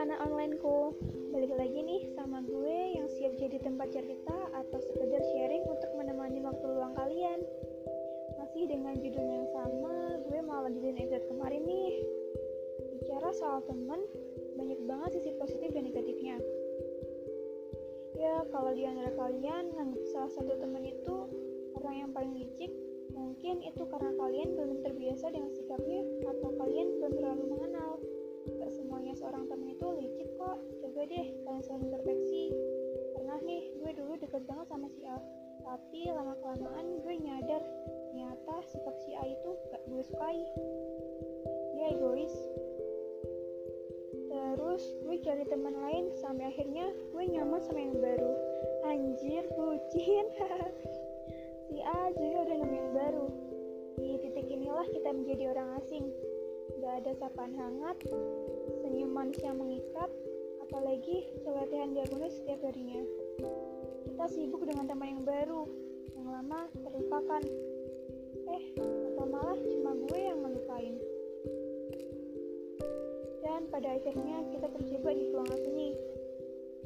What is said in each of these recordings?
anak onlineku Balik lagi nih sama gue yang siap jadi tempat cerita atau sekedar sharing untuk menemani waktu luang kalian. Masih dengan judul yang sama, gue mau lanjutin episode kemarin nih. Bicara soal temen, banyak banget sisi positif dan negatifnya. Ya, kalau di antara kalian nganggap salah satu temen itu orang yang paling licik, mungkin itu karena kalian belum terbiasa dengan sikapnya itu gak gue sukai. Dia egois. Terus gue cari teman lain sampai akhirnya gue nyaman sama yang baru. Anjir bucin. Si A udah nemu yang baru. Di titik inilah kita menjadi orang asing. Gak ada sapaan hangat, senyum manis yang mengikat, apalagi celotehan diagonis setiap harinya. Kita sibuk dengan teman yang baru, yang lama terlupakan. Eh, atau malah cuma gue yang ngelupain. Dan pada akhirnya kita terjebak di ruangan sunyi.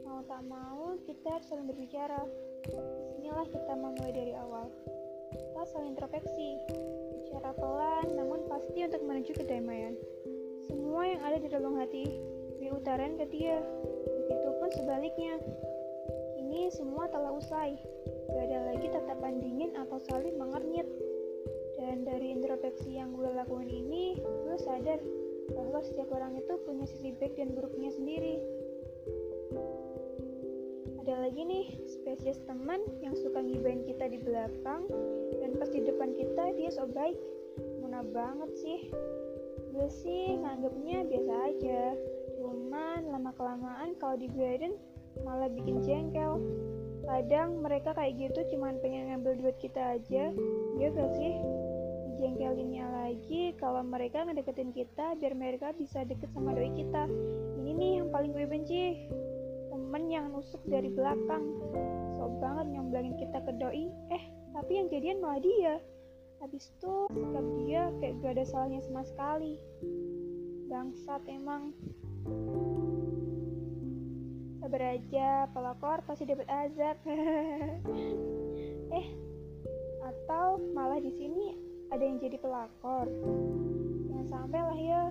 Mau tak mau, kita harus saling berbicara. Di sinilah kita memulai dari awal. Kita saling introspeksi, bicara pelan namun pasti untuk menuju kedamaian. Semua yang ada di relung hati diutarakan ke dia, begitupun sebaliknya. Kini semua telah usai, gak ada lagi tatapan dingin atau saling mengernyit. Introspeksi yang gue lakuin ini, gue sadar bahwa setiap orang itu punya sisi baik dan buruknya sendiri. Ada lagi nih, spesies teman yang suka ngibain kita di belakang dan pas di depan kita dia so baik. Muna banget sih. Gue sih nganggapnya biasa aja. Cuman lama-kelamaan kalau dibiarin malah bikin jengkel. Kadang mereka kayak gitu cuman pengen ngambil duit kita aja. Ya gak sih? Jengkelinnya lagi kalau mereka ngedeketin kita biar mereka bisa deket sama doi kita. Ini nih yang paling gue benci temen yang nusuk dari belakang. So banget nyomblangin kita ke doi. Eh tapi yang jadian malah dia. Habis itu sikap dia kayak gak ada salahnya sama sekali. Bangsat emang. Sabar aja pelakor pasti dapat azab. Eh atau malah di sini ada yang jadi pelakor. Jangan sampai lah ya.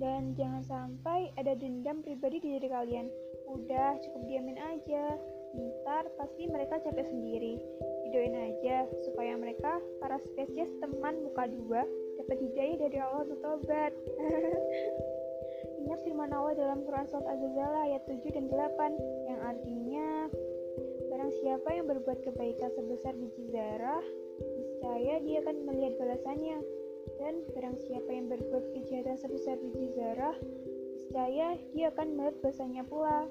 Dan jangan sampai ada dendam pribadi di diri kalian. Udah cukup diamin aja. Ntar pasti mereka capek sendiri. Didoain aja supaya mereka para spesies teman muka dua dapat hidayah dari Allah untuk tobat ingat firman Allah dalam Quran Surat Az-Zalzala ayat 7 dan 8 yang artinya barang siapa yang berbuat kebaikan sebesar biji zarah niscaya dia akan melihat balasannya. Dan barang siapa yang berbuat kejahatan sebesar biji zarah niscaya dia akan melihat balasannya pula